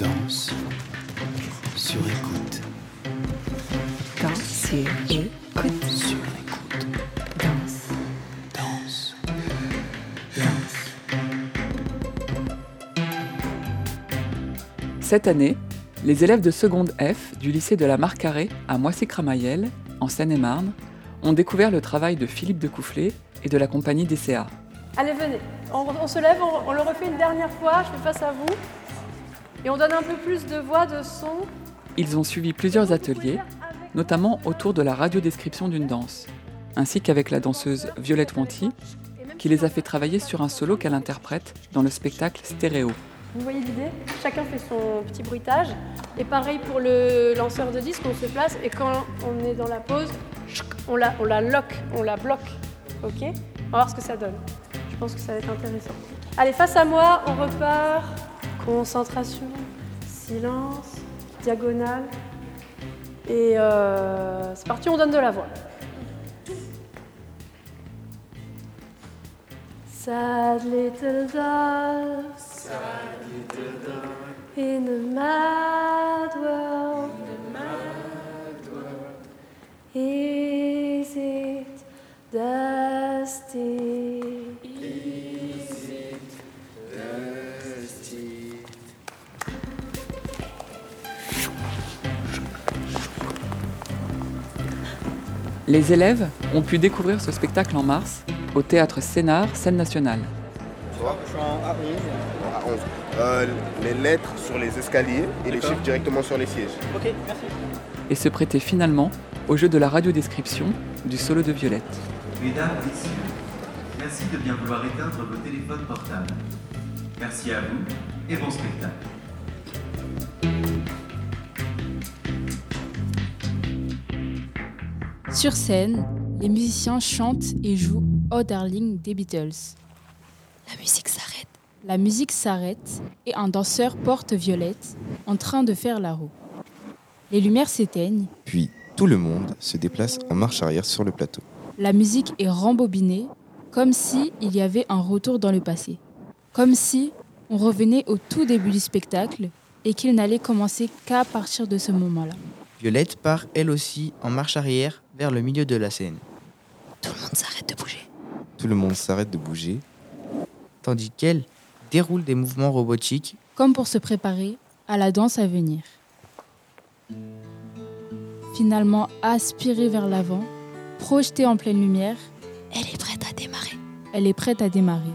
Danse sur écoute. Danse sur écoute. Sur écoute. Danse. Danse. Cette année, les élèves de seconde F du lycée de la Marcarée à Moissy-Cramayel, en Seine-et-Marne, ont découvert le travail de Philippe de Coufflet et de la compagnie DCA. Allez, venez. On, on se lève, on, on le refait une dernière fois. Je fais face à vous. Et on donne un peu plus de voix, de son. Ils ont suivi plusieurs ateliers, notamment autour de la radiodescription d'une danse, ainsi qu'avec la danseuse Violette Wanty, qui les a fait travailler sur un solo qu'elle interprète dans le spectacle Stéréo. Vous voyez l'idée? Chacun fait son petit bruitage. Et pareil pour le lanceur de disque, on se place et quand on est dans la pause, on la, on la lock, on la bloque. Ok? On va voir ce que ça donne. Je pense que ça va être intéressant. Allez, face à moi, on repart. Concentration, silence, diagonale. Et euh, c'est parti, on donne de la voix. Sad little doll, in a mad world. Is it dusty? Les élèves ont pu découvrir ce spectacle en mars au théâtre Sénart, scène nationale. Je suis en A11. A11. Euh, les lettres sur les escaliers et les chiffres directement sur les sièges. et se prêter finalement au jeu de la radiodescription du solo de Violette. Mesdames, Messieurs, merci de bien vouloir éteindre vos téléphones portables. Merci à vous et bon spectacle. Sur scène, les musiciens chantent et jouent Oh Darling des Beatles. La musique s'arrête. La musique s'arrête et un danseur porte Violette en train de faire la roue. Les lumières s'éteignent, Puis tout le monde se déplace en marche arrière sur le plateau. la musique est rembobinée comme si il y avait un retour dans le passé. Comme si on revenait au tout début du spectacle et qu'il n'allait commencer qu'à partir de ce moment-là. Violette part elle aussi en marche arrière vers le milieu de la scène, Tout le monde s'arrête de bouger. Tout le monde s'arrête de bouger. tandis qu'elle déroule des mouvements robotiques comme pour se préparer à la danse à venir. Finalement aspirée vers l'avant, projetée en pleine lumière, Elle est prête à démarrer. elle est prête à démarrer.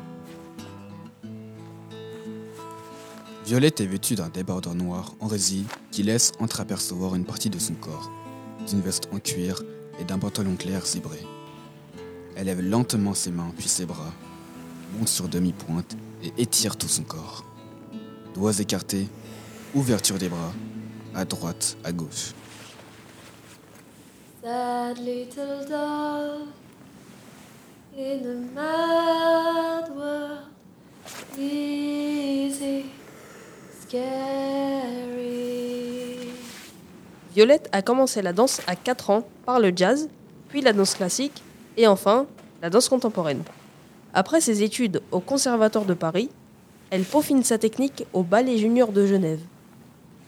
Violette est vêtue d'un débardeur noir en résille qui laisse entreapercevoir une partie de son corps, d'une veste en cuir et d'un pantalon clair zébré. Elle lève lentement ses mains puis ses bras, monte sur demi-pointe et étire tout son corps. Doigts écartés, ouverture des bras, à droite, à gauche. In a mad. Easy. Violette a commencé la danse à 4 ans par le jazz, puis la danse classique et enfin la danse contemporaine. Après ses études au Conservatoire de Paris, elle peaufine sa technique au Ballet Junior de Genève.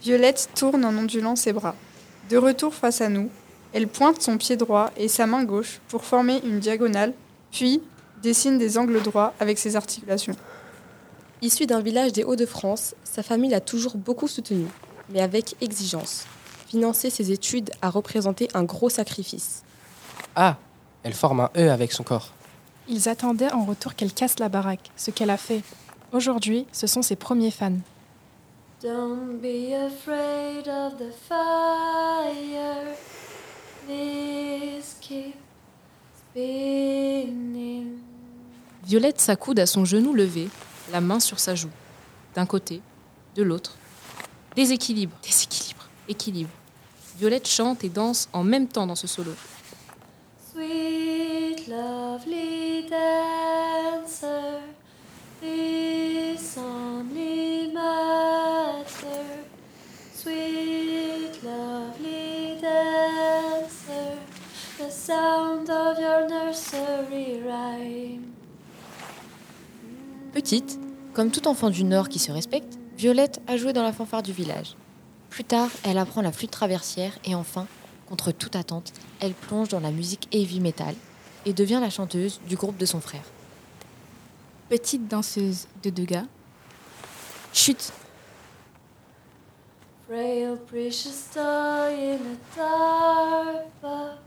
Violette tourne en ondulant ses bras. De retour face à nous, elle pointe son pied droit et sa main gauche pour former une diagonale, puis dessine des angles droits avec ses articulations. Issue d'un village des Hauts-de-France, sa famille l'a toujours beaucoup soutenue, mais avec exigence. Financer ses études a représenté un gros sacrifice. Ah, elle forme un E avec son corps. Ils attendaient en retour qu'elle casse la baraque, ce qu'elle a fait. Aujourd'hui, ce sont ses premiers fans. Don't be afraid of the fire. This keep spinning. Violette s'accoude à son genou levé, la main sur sa joue. D'un côté, de l'autre. Déséquilibre, déséquilibre, équilibre. Violette chante et danse en même temps dans ce solo. Sweet, lovely dancer, this only matter. Sweet, lovely dancer, the sound of your nursery rhyme. Petite, comme tout enfant du Nord qui se respecte, Violette a joué dans la fanfare du village. Plus tard, elle apprend la flûte traversière et enfin, contre toute attente, elle plonge dans la musique heavy metal et devient la chanteuse du groupe de son frère. Petite danseuse de deux gars. Chut Frail precious toy in a dark box.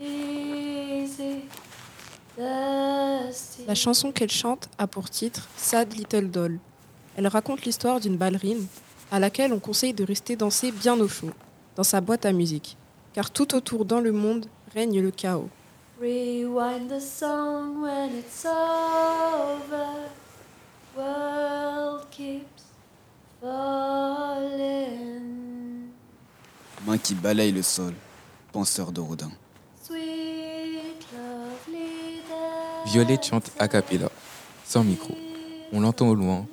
Easy. Dusty. La chanson qu'elle chante a pour titre Sad Little Doll. Elle raconte l'histoire d'une ballerine à laquelle on conseille de rester danser bien au chaud, dans sa boîte à musique, car tout autour dans le monde règne le chaos. Rewind the song when it's over. World keeps falling. Main qui balaye le sol, penseur de Rodin. Sweet, lovely Violette chante a cappella, sans micro. On l'entend au loin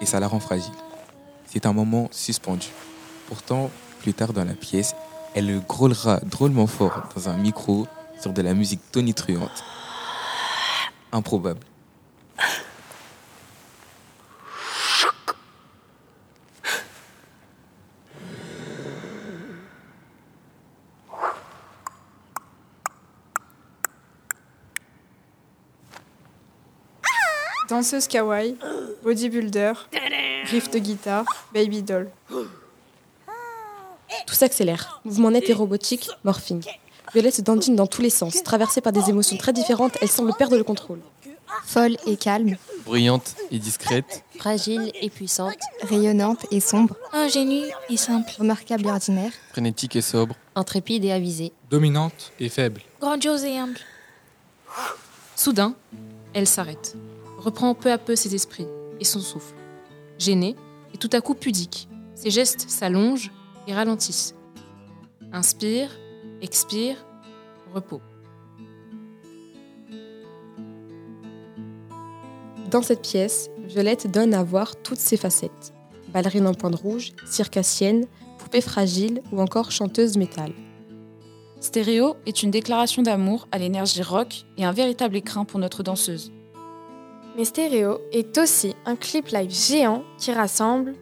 et ça la rend fragile. C'est un moment suspendu. Pourtant, plus tard dans la pièce, elle grôlera drôlement fort dans un micro sur de la musique tonitruante. Improbable. Danseuse kawaii, bodybuilder, riff de guitare, baby doll. Tout s'accélère. Mouvement net et robotique, morphing. Violette se dandine dans tous les sens. Traversée par des émotions très différentes, elle semble perdre le contrôle. Folle et calme, Bruyante et discrète, Fragile et puissante. rayonnante et sombre, Ingénue et simple. remarquable et ordinaire, frénétique et sobre, Intrépide et avisée. Dominante et faible. Grandiose et humble. Soudain, elle s'arrête, reprend peu à peu ses esprits et son souffle. Gênée et tout à coup pudique, ses gestes s'allongent et ralentissent. Inspire, expire, repos. Dans cette pièce, Violette donne à voir toutes ses facettes. Ballerine en pointe rouge, circassienne, poupée fragile ou encore chanteuse métal. Stéréo est une déclaration d'amour à l'énergie rock et un véritable écrin pour notre danseuse. Mais Stéréo est aussi un clip live géant qui rassemble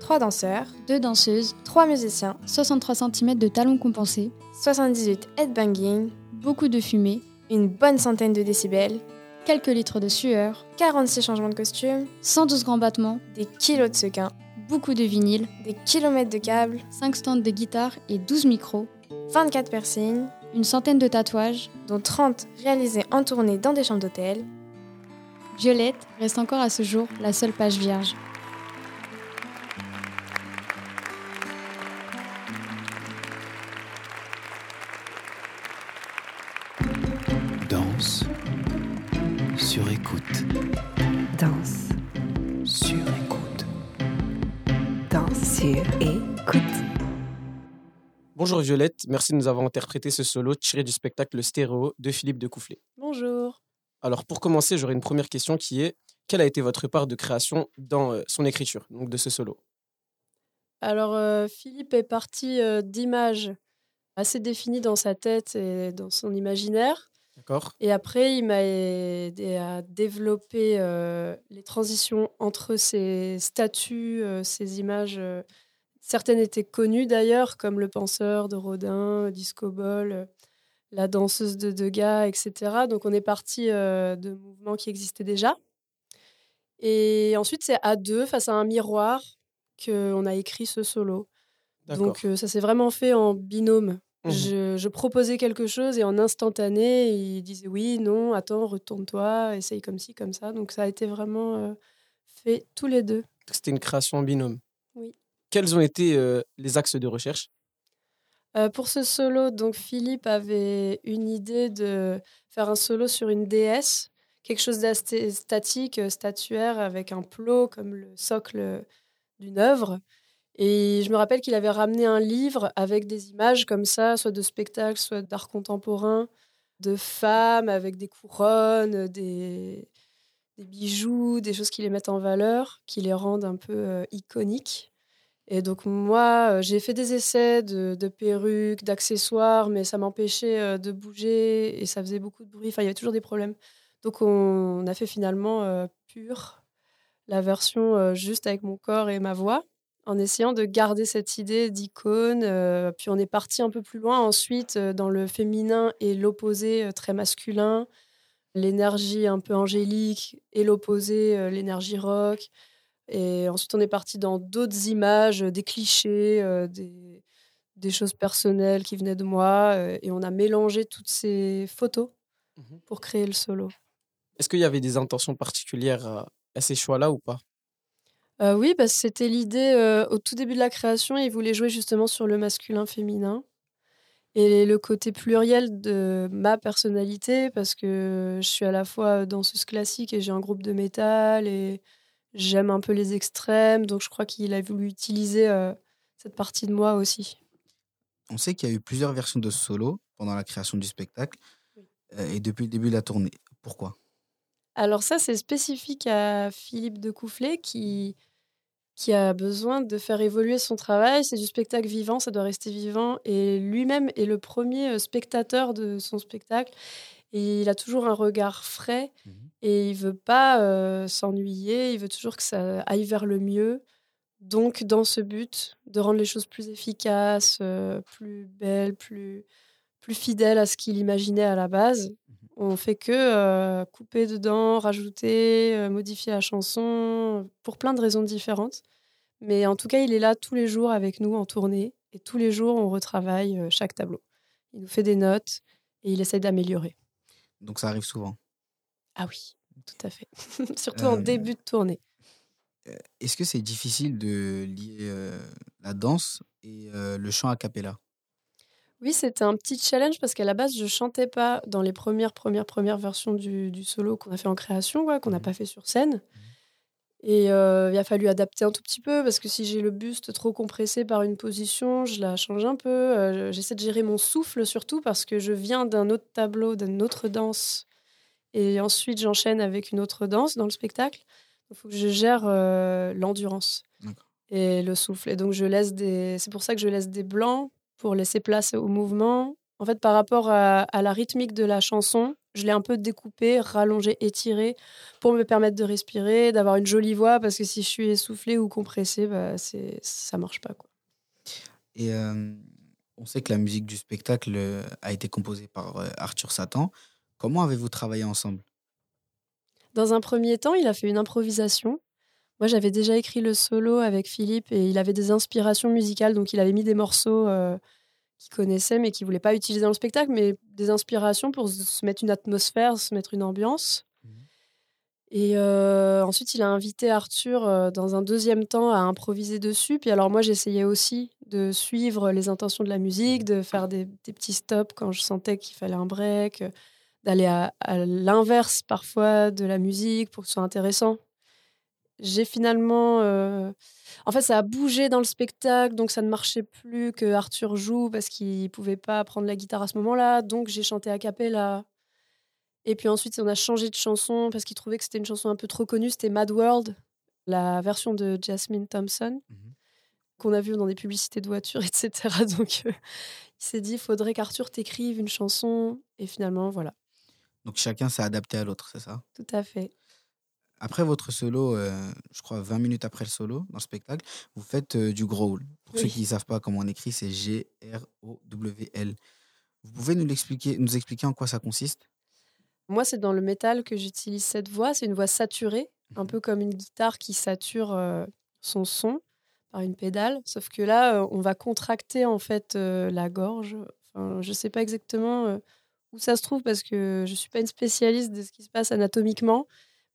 trois danseurs, deux danseuses, trois musiciens, 63 cm de talons compensés, 78 headbanging, beaucoup de fumée, une bonne centaine de décibels, quelques litres de sueur, 46 changements de costume, 112 grands battements, des kilos de sequins, beaucoup de vinyle, des kilomètres de câbles, 5 stands de guitare et 12 micros, 24 piercings, une centaine de tatouages, dont 30 réalisés en tournée dans des chambres d'hôtel. Violette reste encore à ce jour la seule page vierge. Danse sur écoute. Danse Sur écoute. Danse sur écoute. Bonjour Violette, merci de nous avoir interprété ce solo tiré du spectacle Stéréo de Philippe de Coufflet. Bonjour. Alors pour commencer, j'aurais une première question qui est quelle a été votre part de création dans euh, son écriture, donc de ce solo? Alors, euh, Philippe est parti euh, d'images assez définies dans sa tête et dans son imaginaire. D'accord Et après, il m'a aidé à développer les transitions entre ces statues, ces images. certaines étaient connues d'ailleurs, comme le penseur de Rodin, Disco Ball, la danseuse de Degas, etc. Donc, on est parti euh, de mouvements qui existaient déjà. Et ensuite, c'est à deux, face à un miroir, qu'on a écrit ce solo. Donc, euh, ça s'est vraiment fait en binôme. Mhm. Je, je proposais quelque chose et en instantané, il disait oui, non, attends, retourne-toi, essaye comme ci, comme ça. Donc, ça a été vraiment euh, fait tous les deux. C'était une création en binôme. Oui. Quels ont été les axes de recherche? Euh, pour ce solo, donc Philippe avait une idée de faire un solo sur une déesse, quelque chose d'assez statique, euh, statuaire, avec un plot comme le socle d'une œuvre. Et je me rappelle qu'il avait ramené un livre avec des images comme ça, soit de spectacles, soit d'art contemporain, de femmes avec des couronnes, des, bijoux, des choses qui les mettent en valeur, qui les rendent un peu euh, iconiques. Et donc moi, euh, j'ai fait des essais de, perruques, d'accessoires, mais ça m'empêchait euh, de bouger et ça faisait beaucoup de bruit. Enfin, il y avait toujours des problèmes. Donc on a fait finalement euh, pur, la version juste avec mon corps et ma voix, en essayant de garder cette idée d'icône. puis on est parti un peu plus loin ensuite dans le féminin et l'opposé très masculin, l'énergie un peu angélique et l'opposé, l'énergie rock. Et ensuite on est parti dans d'autres images, euh, des clichés, euh, des, des choses personnelles qui venaient de moi, euh, et on a mélangé toutes ces photos pour créer le solo. Est-ce qu'il y avait des intentions particulières à, à ces choix-là ou pas? Euh, oui, bah, c'était l'idée au tout début de la création. Il voulait jouer justement sur le masculin-féminin et le côté pluriel de ma personnalité parce que je suis à la fois danseuse classique et j'ai un groupe de métal et j'aime un peu les extrêmes. Donc je crois qu'il a voulu utiliser euh, cette partie de moi aussi. On sait qu'il y a eu plusieurs versions de solo pendant la création du spectacle euh, et depuis le début de la tournée. Pourquoi? Alors ça, c'est spécifique à Philippe de Coufflet qui, qui a besoin de faire évoluer son travail. C'est du spectacle vivant, ça doit rester vivant. Et lui-même est le premier euh, spectateur de son spectacle. Et il a toujours un regard frais et il veut pas euh, s'ennuyer, il veut toujours que ça aille vers le mieux. Donc, dans ce but de rendre les choses plus efficaces, euh, plus belles, plus, plus fidèles à ce qu'il imaginait à la base, on fait que euh, couper dedans, rajouter, modifier la chanson, pour plein de raisons différentes. Mais en tout cas, il est là tous les jours avec nous en tournée et tous les jours, on retravaille chaque tableau. Il nous fait des notes et il essaye d'améliorer. Donc ça arrive souvent. Ah oui, tout à fait. Surtout en Euh, début de tournée. Est-ce que c'est difficile de lier euh, la danse et euh, le chant a cappella? Oui, c'était un petit challenge parce qu'à la base, je chantais pas dans les premières, premières, premières versions du, du solo qu'on a fait en création, qu'on n'a pas fait sur scène. Et euh, il a fallu adapter un tout petit peu parce que si j'ai le buste trop compressé par une position, je la change un peu. Euh, J'essaie de gérer mon souffle surtout parce que je viens d'un autre tableau, d'une autre danse. Et ensuite, j'enchaîne avec une autre danse dans le spectacle. Il faut que je gère euh, l'endurance et le souffle. Et donc, je laisse des. C'est pour ça que je laisse des blancs pour laisser place au mouvement. En fait, par rapport à, à la rythmique de la chanson, je l'ai un peu découpé, rallongé, étiré pour me permettre de respirer, d'avoir une jolie voix. Parce que si je suis essoufflée ou compressée, bah, c'est ça marche pas. Quoi. Et euh, on sait que la musique du spectacle euh, a été composée par euh, Arthur Satan. Comment avez-vous travaillé ensemble? Dans un premier temps, il a fait une improvisation. Moi, j'avais déjà écrit le solo avec Philippe et il avait des inspirations musicales. Donc, il avait mis des morceaux euh, qu'il connaissait mais qu'il voulait pas utiliser dans le spectacle, mais des inspirations pour se mettre une atmosphère, se mettre une ambiance. Et euh, ensuite, il a invité Arthur euh, dans un deuxième temps à improviser dessus. Puis alors moi, j'essayais aussi de suivre les intentions de la musique, de faire des, des petits stops quand je sentais qu'il fallait un break, euh, d'aller à, à l'inverse parfois de la musique pour que ce soit intéressant. J'ai finalement... euh, En fait, ça a bougé dans le spectacle, donc ça ne marchait plus que Arthur joue parce qu'il pouvait pas prendre la guitare à ce moment-là. Donc j'ai chanté a cappella. Et puis ensuite, on a changé de chanson parce qu'il trouvait que c'était une chanson un peu trop connue. C'était Mad World, la version de Jasmine Thompson, qu'on a vue dans des publicités de voitures, etc. Donc euh, il s'est dit, il faudrait qu'Arthur t'écrive une chanson. Et finalement, voilà, Donc chacun s'est adapté à l'autre, c'est ça? Tout à fait. Après votre solo, euh, je crois 20 minutes après le solo, dans le spectacle, vous faites euh, du growl. Pour ceux qui ne savent pas comment on écrit, c'est G-R-O-W-L. Vous pouvez nous, l'expliquer, nous expliquer en quoi ça consiste? Moi, c'est dans le métal que j'utilise cette voix. C'est une voix saturée, un peu comme une guitare qui sature euh, son son par une pédale. Sauf que là, on va contracter en fait la gorge. Enfin, je ne sais pas exactement où ça se trouve parce que je ne suis pas une spécialiste de ce qui se passe anatomiquement.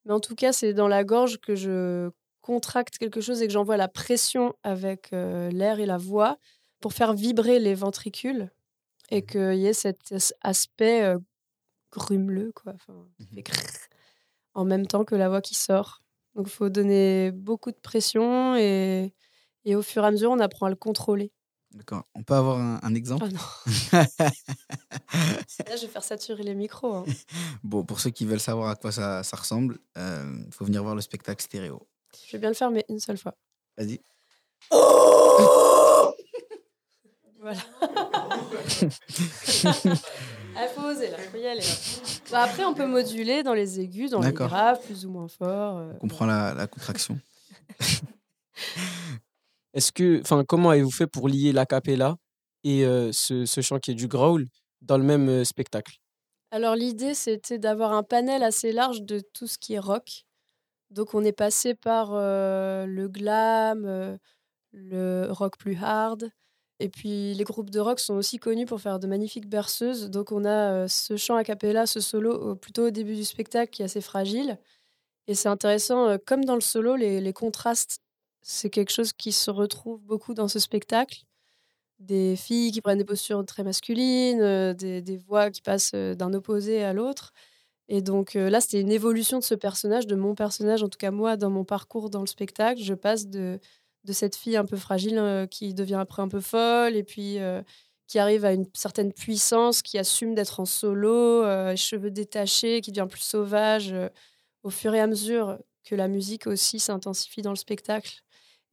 Mais en tout cas, c'est dans la gorge que je contracte quelque chose et que j'envoie la pression avec euh, l'air et la voix pour faire vibrer les ventricules et qu'il y ait cet as- aspect euh, grumeleux, quoi. Enfin, crrr, en même temps que la voix qui sort. Donc, il faut donner beaucoup de pression et, et au fur et à mesure, on apprend à le contrôler. D'accord. On peut avoir un, un exemple Ah Là, je vais faire saturer les micros. hein. Bon, pour ceux qui veulent savoir à quoi ça, ça ressemble, il faut venir voir le spectacle stéréo. Je vais bien le faire, mais une seule fois. Vas-y. Voilà. Ah, faut oser là, faut y aller. Bah, après, on peut moduler dans les aigus, dans les graves, plus ou moins fort. euh. On comprend la, la contraction. Est-ce que, enfin, comment avez-vous fait pour lier l'acapella et euh, ce, ce chant qui est du growl dans le même euh, spectacle? Alors l'idée, c'était d'avoir un panel assez large de tout ce qui est rock. Donc on est passé par euh, le glam, le rock plus hard. Et puis les groupes de rock sont aussi connus pour faire de magnifiques berceuses. Donc on a ce chant a cappella, ce solo plutôt au début du spectacle qui est assez fragile. Et c'est intéressant, comme dans le solo, les, les contrastes, c'est quelque chose qui se retrouve beaucoup dans ce spectacle des filles qui prennent des postures très masculines, euh, des, des voix qui passent euh, d'un opposé à l'autre. Et donc euh, là, c'était une évolution de ce personnage, de mon personnage, en tout cas moi, dans mon parcours dans le spectacle. Je passe de, de cette fille un peu fragile qui devient après un peu folle et puis qui arrive à une certaine puissance, qui assume d'être en solo, euh, cheveux détachés, qui devient plus sauvage au fur et à mesure que la musique aussi s'intensifie dans le spectacle.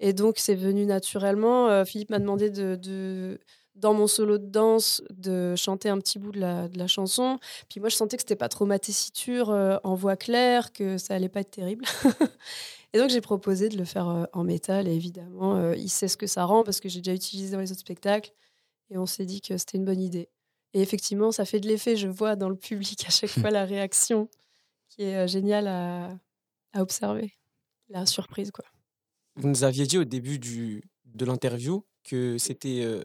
Et donc, c'est venu naturellement. Euh, Philippe m'a demandé de, de- dans mon solo de danse, de chanter un petit bout de la, de la chanson. Puis moi, je sentais que c'était pas trop ma tessiture euh, en voix claire, que ça allait pas être terrible. et donc, j'ai proposé de le faire euh, en métal. Et évidemment, il sait ce que ça rend parce que j'ai déjà utilisé dans les autres spectacles. Et on s'est dit que c'était une bonne idée. Et effectivement, ça fait de l'effet. Je vois dans le public à chaque fois la réaction qui est géniale à, à observer. La surprise, quoi. Vous nous aviez dit au début du, de l'interview que c'était euh,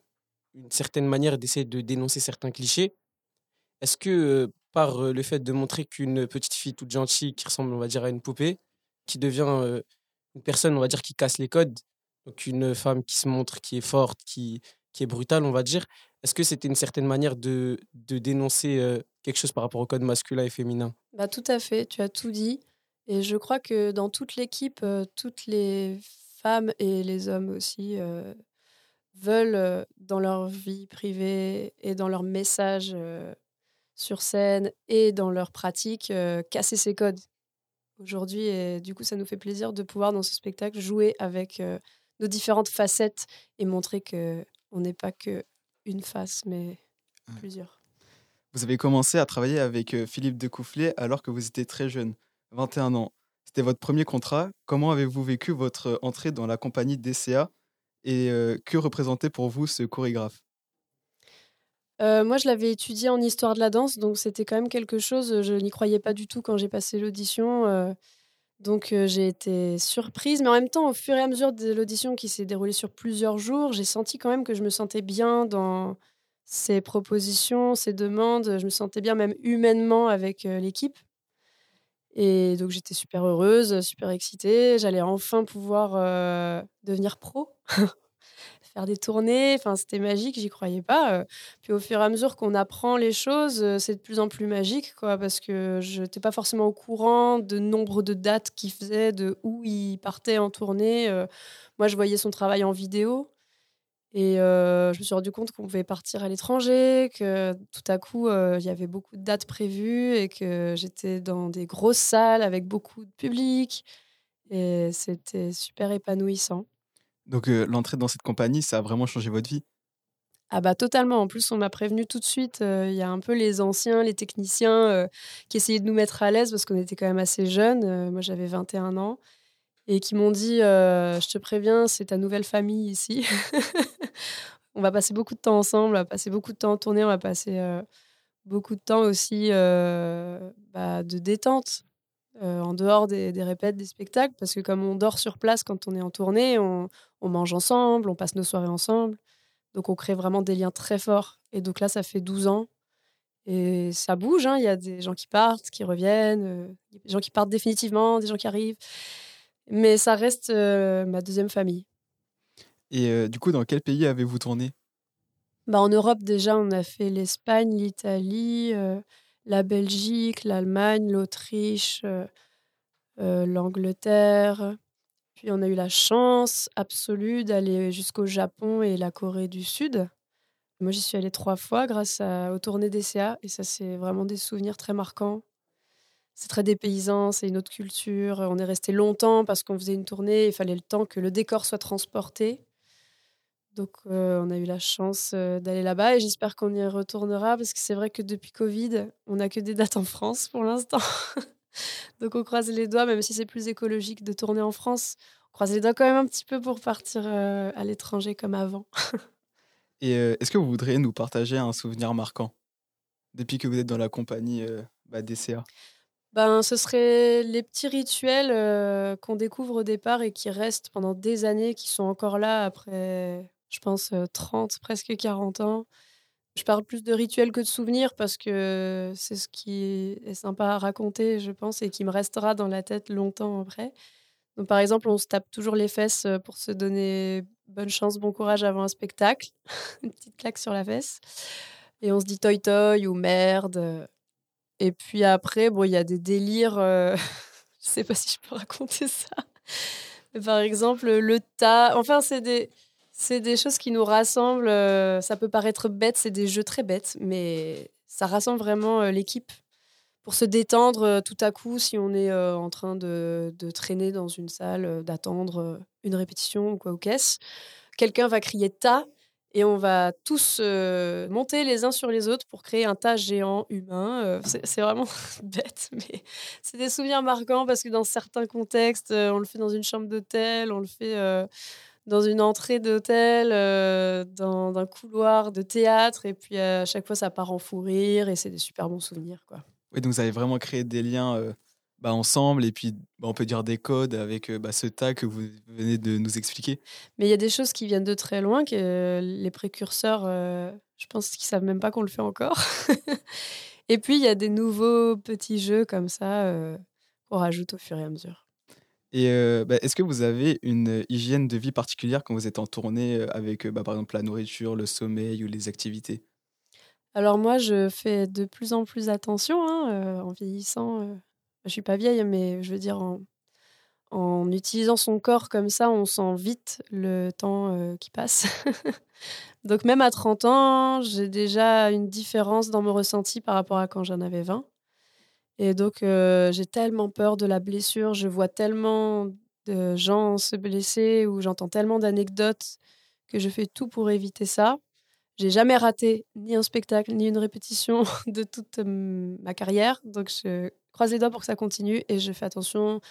une certaine manière d'essayer de dénoncer certains clichés. Est-ce que euh, par euh, le fait de montrer qu'une petite fille toute gentille qui ressemble, on va dire, à une poupée, qui devient une personne, on va dire, qui casse les codes, donc une femme qui se montre, qui est forte, qui, qui est brutale, on va dire, est-ce que c'était une certaine manière de, de dénoncer quelque chose par rapport au code masculin et féminin? Bah, tout à fait, tu as tout dit. Et je crois que dans toute l'équipe, toutes les femmes et les hommes aussi euh, veulent, euh, dans leur vie privée et dans leur message euh, sur scène et dans leur pratique, casser ces codes aujourd'hui. Et du coup, ça nous fait plaisir de pouvoir, dans ce spectacle, jouer avec nos différentes facettes et montrer que on n'est pas que une face, mais plusieurs. Vous avez commencé à travailler avec Philippe Decoufflet alors que vous étiez très jeune, 21 ans. C'était votre premier contrat. Comment avez-vous vécu votre entrée dans la compagnie DCA et euh, que représentait pour vous ce chorégraphe? Euh, moi, je l'avais étudié en histoire de la danse, donc c'était quand même quelque chose. Je n'y croyais pas du tout quand j'ai passé l'audition. euh, donc euh, j'ai été surprise, mais en même temps, au fur et à mesure de l'audition qui s'est déroulée sur plusieurs jours, j'ai senti quand même que je me sentais bien dans ces propositions, ces demandes. Je me sentais bien même humainement avec euh, l'équipe. Et donc j'étais super heureuse, super excitée. J'allais enfin pouvoir euh, devenir pro, faire des tournées. Enfin, c'était magique, j'y croyais pas. euh. Puis au fur et à mesure qu'on apprend les choses, euh, c'est de plus en plus magique, quoi, parce que je n'étais pas forcément au courant de nombre de dates qu'il faisait, de où il partait en tournée. Moi, je voyais son travail en vidéo. Et euh, je me suis rendu compte qu'on pouvait partir à l'étranger, que tout à coup, euh, il y avait beaucoup de dates prévues et que j'étais dans des grosses salles avec beaucoup de public. Et c'était super épanouissant. Donc euh, l'entrée dans cette compagnie, ça a vraiment changé votre vie? Ah bah totalement. En plus, on m'a prévenu tout de suite. Il y a un peu les anciens, les techniciens qui essayaient de nous mettre à l'aise parce qu'on était quand même assez jeunes. Moi, j'avais 21 ans. Et qui m'ont dit, euh, je te préviens, c'est ta nouvelle famille ici. on va passer beaucoup de temps ensemble, on va passer beaucoup de temps en tournée, on va passer euh, beaucoup de temps aussi euh, bah, de détente. en dehors des, des répètes, des spectacles, parce que comme on dort sur place quand on est en tournée, on, mange ensemble, on passe nos soirées ensemble. Donc on crée vraiment des liens très forts. Et donc là, ça fait 12 ans. Et ça bouge, hein. il y a des gens qui partent, qui reviennent, des gens qui partent définitivement, des gens qui arrivent. Mais ça reste euh, ma deuxième famille. Et euh, du coup, dans quel pays avez-vous tourné? Bah, en Europe, déjà, on a fait l'Espagne, l'Italie, euh, la Belgique, l'Allemagne, l'Autriche, l'Angleterre. Puis on a eu la chance absolue d'aller jusqu'au Japon et la Corée du Sud. Moi, j'y suis allée trois fois grâce à, aux tournées DCA et ça, c'est vraiment des souvenirs très marquants. C'est très dépaysant, c'est une autre culture. On est resté longtemps parce qu'on faisait une tournée, il fallait le temps que le décor soit transporté. Donc, euh, on a eu la chance euh, d'aller là-bas et j'espère qu'on y retournera parce que c'est vrai que depuis Covid, on n'a que des dates en France pour l'instant. Donc, on croise les doigts, même si c'est plus écologique de tourner en France. On croise les doigts quand même un petit peu pour partir euh, à l'étranger comme avant. Et est-ce que vous voudriez nous partager un souvenir marquant? Depuis que vous êtes dans la compagnie bah, DCA Ben, ce serait les petits rituels euh, qu'on découvre au départ et qui restent pendant des années, qui sont encore là après, je pense, euh, 30, presque 40 ans. Je parle plus de rituels que de souvenirs parce que c'est ce qui est sympa à raconter, je pense, et qui me restera dans la tête longtemps après. Donc, par exemple, on se tape toujours les fesses euh, pour se donner bonne chance, bon courage avant un spectacle. Une petite claque sur la fesse. Et on se dit toi toi ou merde. Et puis après, bon, il y a des délires. euh, je sais pas si je peux raconter ça. Mais par exemple, le tas. Enfin, c'est des, c'est des choses qui nous rassemblent. euh, Ça peut paraître bête, c'est des jeux très bêtes, mais ça rassemble vraiment euh, l'équipe pour se détendre euh, tout à coup si on est en train de, de traîner dans une salle, d'attendre une répétition ou quoi ou qu'est-ce. Quelqu'un va crier tas et on va tous euh, monter les uns sur les autres pour créer un tas géant humain. Euh, c'est vraiment bête, mais c'est des souvenirs marquants parce que dans certains contextes, euh, on le fait dans une chambre d'hôtel, on le fait dans une entrée d'hôtel, dans un couloir de théâtre, et puis à chaque fois ça part en fou rire et c'est des super bons souvenirs. Quoi. Oui, donc vous avez vraiment créé des liens bah, ensemble et puis bah, on peut dire des codes avec euh, bah, ce tas que vous venez de nous expliquer. Mais il y a des choses qui viennent de très loin, que euh, les précurseurs, euh, je pense qu'ils savent même pas qu'on le fait encore. et puis il y a des nouveaux petits jeux comme ça euh, qu'on rajoute au fur et à mesure. Et est-ce que vous avez une hygiène de vie particulière quand vous êtes en tournée avec par exemple la nourriture, le sommeil ou les activités? Alors moi, je fais de plus en plus attention hein, euh, en vieillissant. euh, je suis pas vieille, mais je veux dire en, utilisant son corps comme ça, on sent vite le temps euh, qui passe. Donc même à 30 ans, j'ai déjà une différence dans mon ressenti par rapport à quand j'en avais 20. Et donc euh, j'ai tellement peur de la blessure, je vois tellement de gens se blesser ou j'entends tellement d'anecdotes que je fais tout pour éviter ça. J'ai jamais raté ni un spectacle, ni une répétition de toute euh, ma carrière. Donc, je croise les doigts pour que ça continue et je fais attention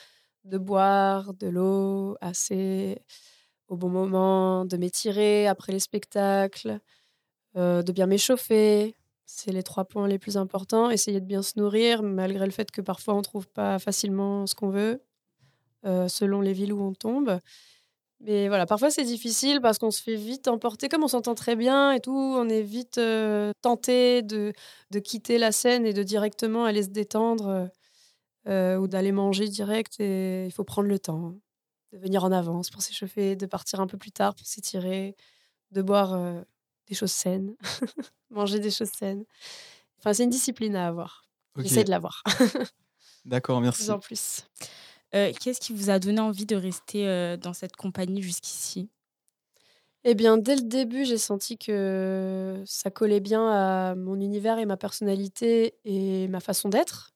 de boire de l'eau assez au bon moment, de m'étirer après les spectacles, euh, de bien m'échauffer. C'est les trois points les plus importants. Essayer de bien se nourrir, malgré le fait que parfois on trouve pas facilement ce qu'on veut, euh, selon les villes où on tombe. Mais voilà, parfois c'est difficile parce qu'on se fait vite emporter, comme on s'entend très bien et tout, on est vite euh, tenté de, de quitter la scène et de directement aller se détendre euh, ou d'aller manger direct. Et il faut prendre le temps de venir en avance pour s'échauffer, de partir un peu plus tard pour s'étirer, de boire euh, des choses saines, manger des choses saines. Enfin, c'est une discipline à avoir. Ok. J'essaie de l'avoir. D'accord, De merci. plus en plus. Euh, Qu'est-ce qui vous a donné envie de rester euh, dans cette compagnie jusqu'ici? Eh bien, dès le début, j'ai senti que ça collait bien à mon univers et ma personnalité et ma façon d'être.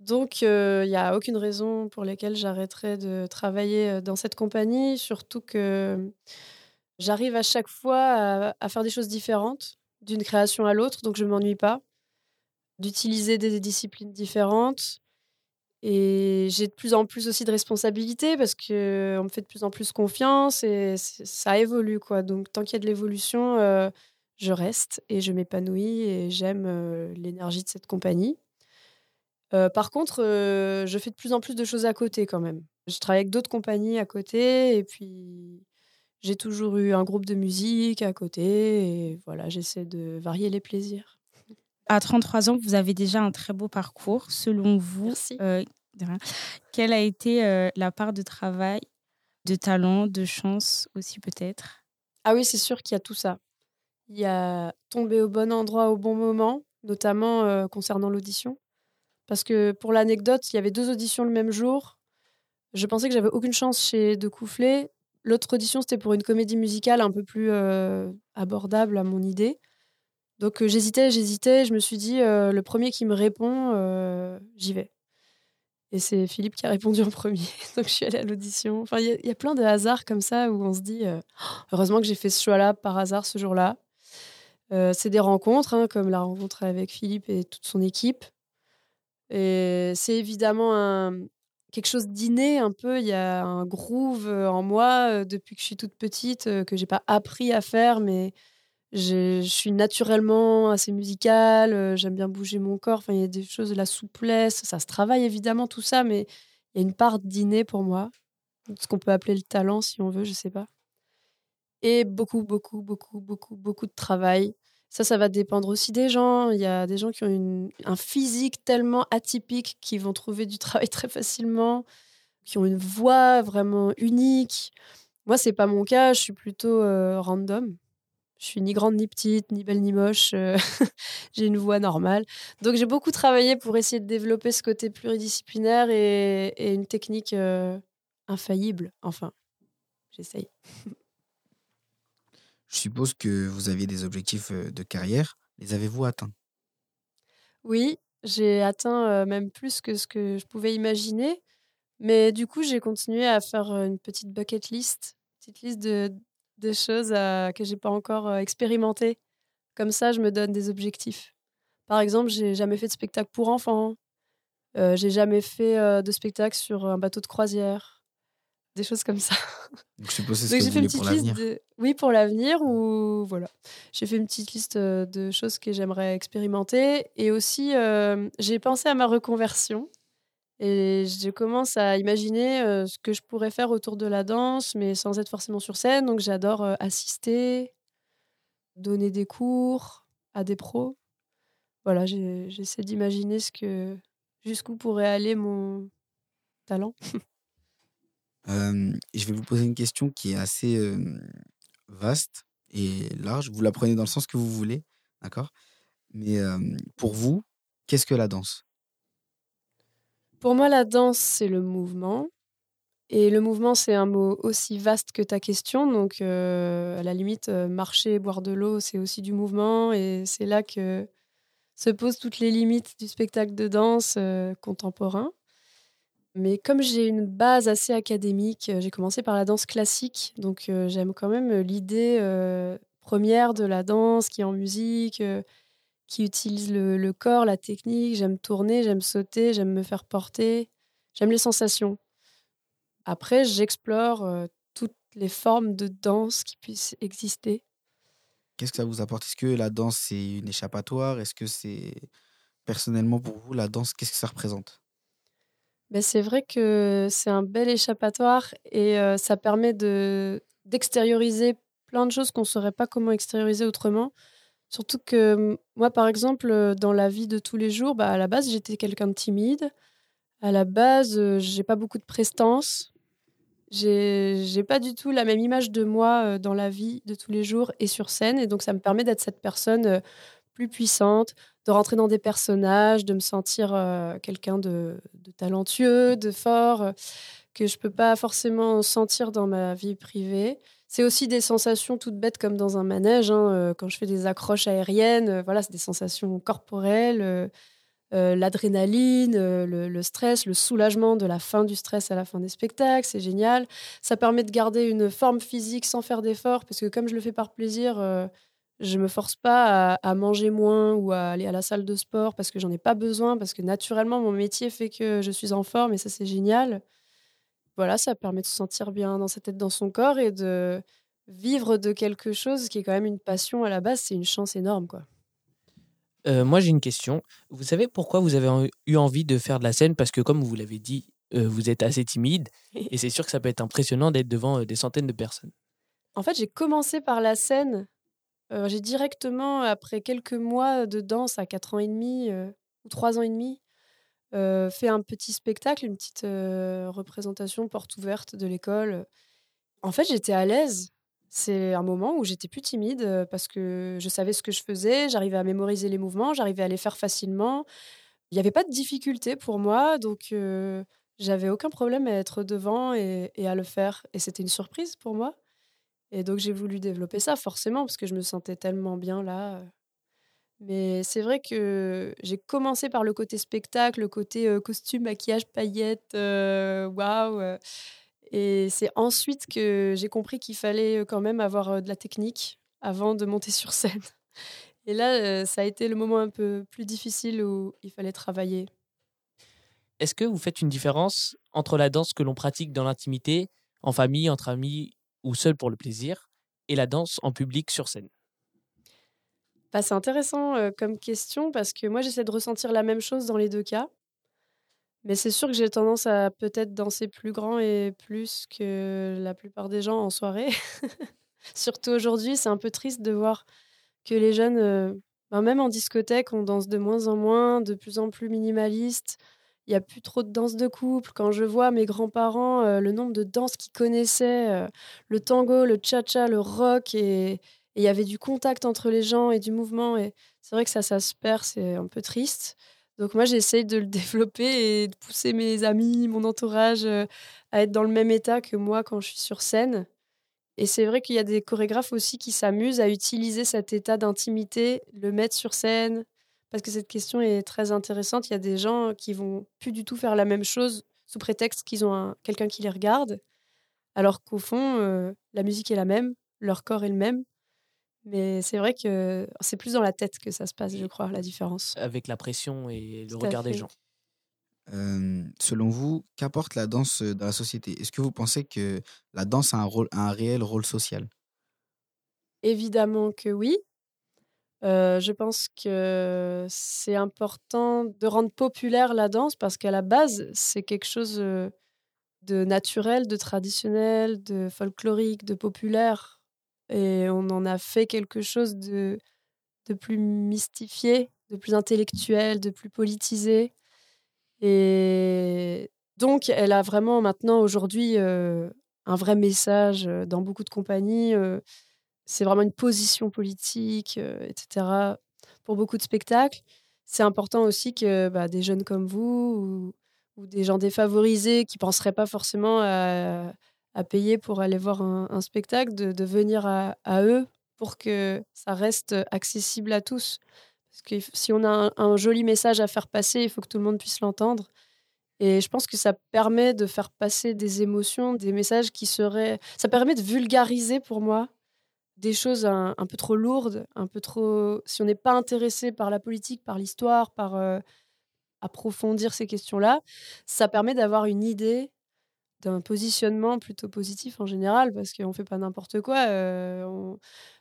Donc, il n'y a aucune raison pour laquelle j'arrêterais de travailler euh, dans cette compagnie, surtout que j'arrive à chaque fois à, à faire des choses différentes d'une création à l'autre, donc je ne m'ennuie pas, d'utiliser des disciplines différentes. Et j'ai de plus en plus aussi de responsabilités parce qu'on me fait de plus en plus confiance et ça évolue. quoi. Donc tant qu'il y a de l'évolution, euh, je reste et je m'épanouis et j'aime euh, l'énergie de cette compagnie. Euh, par contre, je fais de plus en plus de choses à côté quand même. Je travaille avec d'autres compagnies à côté et puis j'ai toujours eu un groupe de musique à côté et voilà, j'essaie de varier les plaisirs. À 33 ans, vous avez déjà un très beau parcours. Selon vous, euh, quelle a été euh, la part de travail, de talent, de chance aussi peut-être? Ah oui, c'est sûr qu'il y a tout ça. Il y a tomber au bon endroit au bon moment, notamment euh, concernant l'audition. Parce que pour l'anecdote, il y avait deux auditions le même jour. Je pensais que j'avais aucune chance chez De Coufflet. L'autre audition, c'était pour une comédie musicale un peu plus euh, abordable à mon idée. Donc euh, j'hésitais, j'hésitais. Je me suis dit, euh, le premier qui me répond, euh, j'y vais. Et c'est Philippe qui a répondu en premier. Donc je suis allée à l'audition. Enfin, il y, a- plein de hasards comme ça où on se dit heureusement que j'ai fait ce choix-là par hasard ce jour-là. C'est des rencontres, hein, comme la rencontre avec Philippe et toute son équipe. Et c'est évidemment un, quelque chose d'inné un peu. Il y a un groove en moi depuis que je suis toute petite que j'ai pas appris à faire, mais je, suis naturellement assez musicale. euh, J'aime bien bouger mon corps. Enfin, il y a des choses, la souplesse, ça se travaille évidemment tout ça, mais il y a une part d'inné pour moi, ce qu'on peut appeler le talent si on veut, je sais pas. Et beaucoup, beaucoup, beaucoup, beaucoup, beaucoup de travail. Ça, ça va dépendre aussi des gens. Il y a des gens qui ont un physique tellement atypique qui vont trouver du travail très facilement, qui ont une voix vraiment unique. Moi, c'est pas mon cas. Je suis plutôt euh, random. Je suis ni grande ni petite, ni belle ni moche. euh, j'ai une voix normale. Donc, j'ai beaucoup travaillé pour essayer de développer ce côté pluridisciplinaire et, et une technique euh, infaillible. Enfin, j'essaye. Je suppose que vous aviez des objectifs euh, de carrière. Les avez-vous atteints? Oui, j'ai atteint euh, même plus que ce que je pouvais imaginer. Mais du coup, j'ai continué à faire une petite bucket list, petite liste de, de choses euh, que j'ai pas encore euh, expérimentées. Comme ça, je me donne des objectifs. Par exemple, j'ai jamais fait de spectacle pour enfants. Euh, j'ai jamais fait euh, de spectacle sur un bateau de croisière. Des choses comme ça. Donc, je suppose c'est j'ai fait une petite liste de... Oui, pour l'avenir ou voilà. J'ai fait une petite liste de choses que j'aimerais expérimenter et aussi j'ai pensé à ma reconversion et je commence à imaginer ce que je pourrais faire autour de la danse mais sans être forcément sur scène. Donc j'adore assister, donner des cours à des pros. Voilà, j'essaie d'imaginer ce que jusqu'où pourrait aller mon talent. Je vais vous poser une question qui est assez vaste et large. Vous la prenez dans le sens que vous voulez, d'accord? Mais pour vous, qu'est-ce que la danse? Pour moi, la danse, c'est le mouvement. Et le mouvement, c'est un mot aussi vaste que ta question. Donc, euh, à la limite, euh, marcher, boire de l'eau, c'est aussi du mouvement. Et c'est là que se posent toutes les limites du spectacle de danse euh, contemporain. Mais comme j'ai une base assez académique, j'ai commencé par la danse classique. Donc, j'aime quand même l'idée première de la danse qui est en musique. Qui utilise le, le corps, la technique. J'aime tourner, j'aime sauter, j'aime me faire porter. J'aime les sensations. Après, j'explore euh, toutes les formes de danse qui puissent exister. Qu'est-ce que ça vous apporte? Est-ce que la danse, c'est une échappatoire? Est-ce que c'est... Personnellement, pour vous, la danse, qu'est-ce que ça représente? Ben, c'est vrai que c'est un bel échappatoire et euh, ça permet de d'extérioriser plein de choses qu'on ne saurait pas comment extérioriser autrement. Surtout que mm, moi, par exemple, euh, dans la vie de tous les jours, bah, à la base, j'étais quelqu'un de timide. À la base, euh, j'ai pas beaucoup de prestance. J'ai pas du tout la même image de moi euh, dans la vie de tous les jours et sur scène. Et donc, ça me permet d'être cette personne plus puissante, de rentrer dans des personnages, de me sentir quelqu'un de, de talentueux, de fort, que je peux pas forcément sentir dans ma vie privée. C'est aussi des sensations toutes bêtes comme dans un manège. hein, euh, quand je fais des accroches aériennes, euh, voilà, c'est des sensations corporelles, euh, l'adrénaline, le, le stress, le soulagement de la fin du stress à la fin des spectacles. C'est génial. Ça permet de garder une forme physique sans faire d'effort, parce que comme je le fais par plaisir, euh, je me force pas à, à manger moins ou à aller à la salle de sport parce que j'en ai pas besoin, parce que naturellement mon métier fait que je suis en forme et ça c'est génial. Voilà, ça permet de se sentir bien dans sa tête, dans son corps et de vivre de quelque chose qui est quand même une passion à la base, c'est une chance énorme quoi. Euh, moi, j'ai une question. Vous savez pourquoi vous avez eu envie de faire de la scène? Parce que, comme vous l'avez dit, euh, vous êtes assez timide et c'est sûr que ça peut être impressionnant d'être devant euh, des centaines de personnes. En fait, j'ai commencé par la scène. J'ai directement, après quelques mois de danse à 4 ans et demi ou 3 ans et demi, fait un petit spectacle, une petite euh, représentation porte ouverte de l'école. En fait, j'étais à l'aise. C'est un moment où j'étais plus timide euh, parce que je savais ce que je faisais, j'arrivais à mémoriser les mouvements, j'arrivais à les faire facilement. Il n'y avait pas de difficulté pour moi, donc euh, j'avais aucun problème à être devant et à le faire. Et c'était une surprise pour moi. Et donc j'ai voulu développer ça forcément parce que je me sentais tellement bien là. Mais c'est vrai que j'ai commencé par le côté spectacle, le côté costume, maquillage, paillettes, waouh. euh. Et c'est ensuite que j'ai compris qu'il fallait quand même avoir de la technique avant de monter sur scène. Et là, ça a été le moment un peu plus difficile où il fallait travailler. Est-ce que vous faites une différence entre la danse que l'on pratique dans l'intimité, en famille, entre amis ou seul pour le plaisir, et la danse en public sur scène? Bah, c'est intéressant comme question parce que moi, j'essaie de ressentir la même chose dans les deux cas. Mais c'est sûr que j'ai tendance à peut-être danser plus grand et plus que la plupart des gens en soirée. Surtout aujourd'hui, c'est un peu triste de voir que les jeunes, ben, même en discothèque, on danse de moins en moins, de plus en plus minimaliste. Il n'y a plus trop de danse de couple. Quand je vois mes grands-parents, le nombre de danses qu'ils connaissaient, le tango, le cha-cha, le rock, et et il y avait du contact entre les gens et du mouvement. Et c'est vrai que ça, ça se perd, c'est un peu triste. Donc moi, j'essaye de le développer et de pousser mes amis, mon entourage euh, à être dans le même état que moi quand je suis sur scène. Et c'est vrai qu'il y a des chorégraphes aussi qui s'amusent à utiliser cet état d'intimité, le mettre sur scène, parce que cette question est très intéressante. Il y a des gens qui vont plus du tout faire la même chose sous prétexte qu'ils ont un- quelqu'un qui les regarde, alors qu'au fond, euh, la musique est la même, leur corps est le même. Mais c'est vrai que c'est plus dans la tête que ça se passe, je crois, la différence. Avec la pression et le regard des gens. Euh, selon vous, qu'apporte la danse euh, dans la société Est-ce que vous pensez que la danse a un, rôle, a un réel rôle social? Évidemment que oui. Euh, je pense que c'est important de rendre populaire la danse parce qu'à la base, c'est quelque chose euh, de naturel, de traditionnel, de folklorique, de populaire. Et on en a fait quelque chose de, de plus mystifié, de plus intellectuel, de plus politisé. Et donc, elle a vraiment maintenant aujourd'hui euh, un vrai message euh, dans beaucoup de compagnies. euh, c'est vraiment une position politique, etc. Pour beaucoup de spectacles, c'est important aussi que bah, des jeunes comme vous ou, des gens défavorisés qui penseraient pas forcément à, à payer pour aller voir un, spectacle, de, venir à, eux pour que ça reste accessible à tous. Parce que si on a un, joli message à faire passer, il faut que tout le monde puisse l'entendre. Et je pense que ça permet de faire passer des émotions, des messages qui seraient... Ça permet de vulgariser pour moi des choses un, un peu trop lourdes, un peu trop... Si on n'est pas intéressé par la politique, par l'histoire, par euh, approfondir ces questions-là, ça permet d'avoir une idée d'un positionnement plutôt positif en général, parce qu'on ne fait pas n'importe quoi. euh,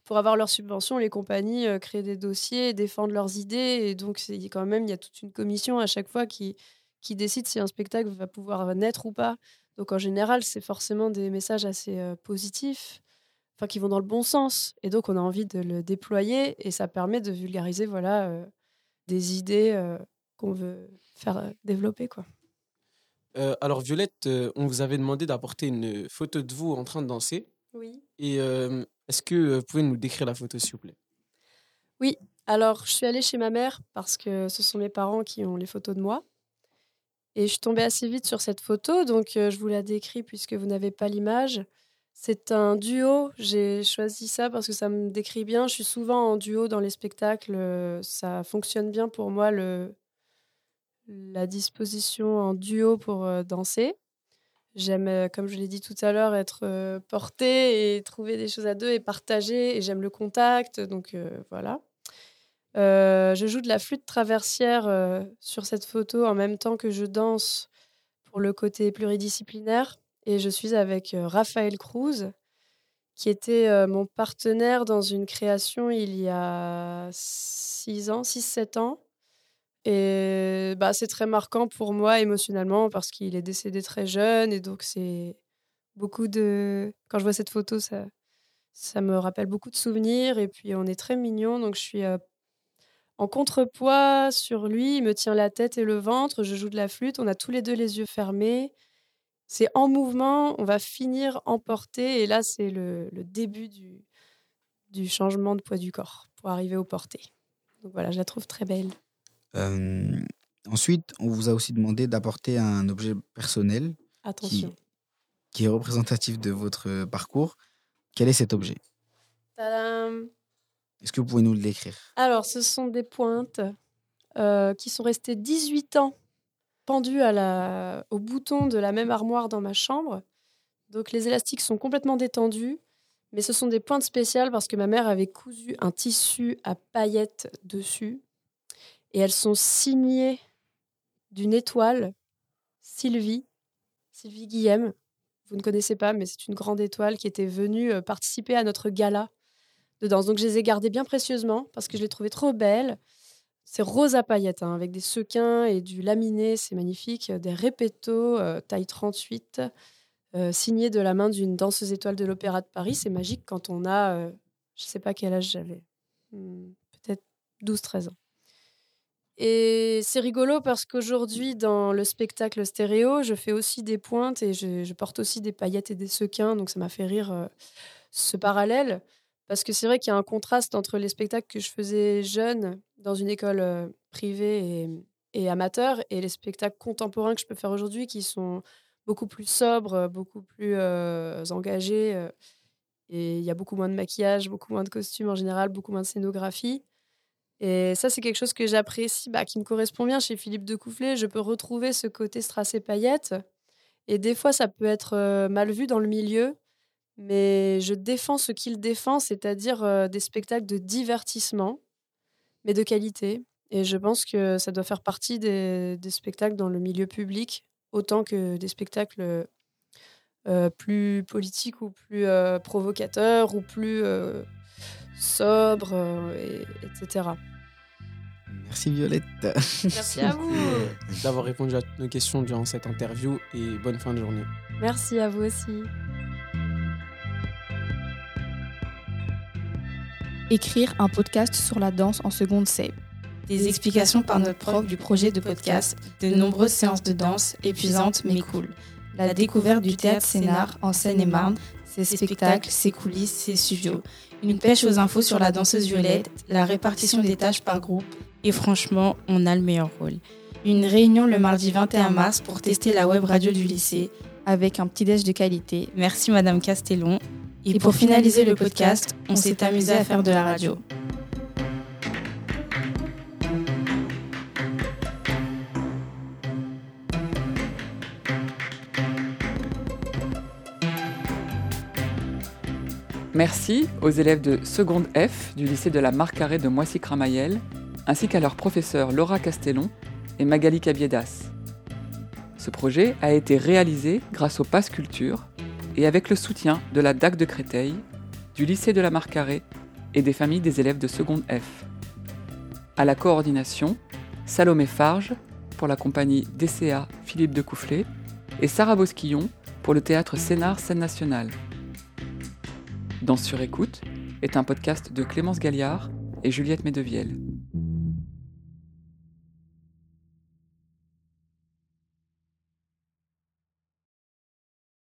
Pour avoir leurs subventions, les compagnies euh, créent des dossiers, défendent leurs idées, et donc quand même, il y a toute une commission à chaque fois qui, qui décide si un spectacle va pouvoir naître ou pas. Donc en général, c'est forcément des messages assez euh, positifs, enfin qui vont dans le bon sens, et donc on a envie de le déployer, et ça permet de vulgariser voilà, des idées qu'on veut faire développer. quoi. Euh, alors, Violette, euh, on vous avait demandé d'apporter une photo de vous en train de danser. Oui. Et euh, est-ce que euh, vous pouvez nous décrire la photo, s'il vous plaît? Oui, alors je suis allée chez ma mère parce que ce sont mes parents qui ont les photos de moi. Et je suis tombée assez vite sur cette photo, donc euh, je vous la décris puisque vous n'avez pas l'image. C'est un duo, j'ai choisi ça parce que ça me décrit bien. Je suis souvent en duo dans les spectacles, euh, ça fonctionne bien pour moi, le, la disposition en duo pour euh, danser. J'aime, euh, comme je l'ai dit tout à l'heure, être euh, portée et trouver des choses à deux et partager. Et j'aime le contact, donc voilà. Je joue de la flûte traversière sur cette photo en même temps que je danse pour le côté pluridisciplinaire. Et je suis avec Raphaël Cruz, qui était mon partenaire dans une création il y a 6 ans, 6-7 ans. Et bah, c'est très marquant pour moi émotionnellement parce qu'il est décédé très jeune. Et donc, c'est beaucoup de. Quand je vois cette photo, ça, me rappelle beaucoup de souvenirs. Et puis, on est très mignons. Donc, je suis euh, en contrepoids sur lui. Il me tient la tête et le ventre. Je joue de la flûte. On a tous les deux les yeux fermés. C'est en mouvement. On va finir emporté. Et là, c'est le, début du, du changement de poids du corps pour arriver au porté. Donc, voilà, je la trouve très belle. Euh, ensuite, on vous a aussi demandé d'apporter un objet personnel qui, Attention. qui est représentatif de votre parcours. Quel est cet objet? Tadam Est-ce que vous pouvez nous le décrire? Alors, ce sont des pointes euh, qui sont restées 18 ans pendues à la, au bouton de la même armoire dans ma chambre. Donc, les élastiques sont complètement détendus, mais ce sont des pointes spéciales parce que ma mère avait cousu un tissu à paillettes dessus. Et elles sont signées d'une étoile, Sylvie, Sylvie Guillem. Vous ne connaissez pas, mais c'est une grande étoile qui était venue euh, participer à notre gala de danse. Donc je les ai gardées bien précieusement parce que je les trouvais trop belles. C'est rose à paillettes, hein, avec des sequins et du laminé, c'est magnifique. Des répétos, euh, taille 38, euh, signés de la main d'une danseuse étoile de l'Opéra de Paris. C'est magique quand on a, euh, je ne sais pas quel âge j'avais, hmm, peut-être 12-13 ans. Et c'est rigolo parce qu'aujourd'hui, dans le spectacle stéréo, je fais aussi des pointes et je, porte aussi des paillettes et des sequins. Donc ça m'a fait rire euh, ce parallèle. Parce que c'est vrai qu'il y a un contraste entre les spectacles que je faisais jeune dans une école euh, privée et, amateur et les spectacles contemporains que je peux faire aujourd'hui qui sont beaucoup plus sobres, beaucoup plus euh, engagés. et il y a beaucoup moins de maquillage, beaucoup moins de costumes en général, beaucoup moins de scénographie. Et ça, c'est quelque chose que j'apprécie, bah, qui me correspond bien chez Philippe de Coufflet. Je peux retrouver ce côté strass et paillettes. Et des fois, ça peut être euh, mal vu dans le milieu, mais je défends ce qu'il défend, c'est-à-dire euh, des spectacles de divertissement, mais de qualité. Et je pense que ça doit faire partie des, spectacles dans le milieu public, autant que des spectacles euh, plus politiques ou plus provocateurs ou plus sobres, euh, et- etc. Merci Violette. Merci à vous. D'avoir répondu à toutes nos questions durant cette interview et bonne fin de journée. Merci à vous aussi. Écrire un podcast sur la danse en seconde CEP. Des explications par notre prof du projet de podcast, de nombreuses séances de danse épuisantes mais cool. La découverte du théâtre scénar en Seine-et-Marne, ses spectacles, ses coulisses, ses studios. Une pêche aux infos sur la danseuse violette, la répartition des tâches par groupe. Et franchement, on a le meilleur rôle. Une réunion le mardi 21 mars pour tester la web radio du lycée avec un petit déj de qualité. Merci Madame Castellon. Et, pour finaliser le podcast, on s'est amusé à faire de la radio. Merci aux élèves de seconde F du lycée de la Marcarée de Moissy-Cramayel, ainsi qu'à leur professeur Laura Castellon et Magali Cabiedas. Ce projet a été réalisé grâce au Pass Culture et avec le soutien de la DAC de Créteil, du lycée de la Marcarée et des familles des élèves de seconde F. À la coordination, Salomé Farge pour la compagnie DCA Philippe de Coufflet et Sarah Bosquillon pour le théâtre Scénar Scène Nationale. Dans Sur Écoute est un podcast de Clémence Galliard et Juliette Medevielle.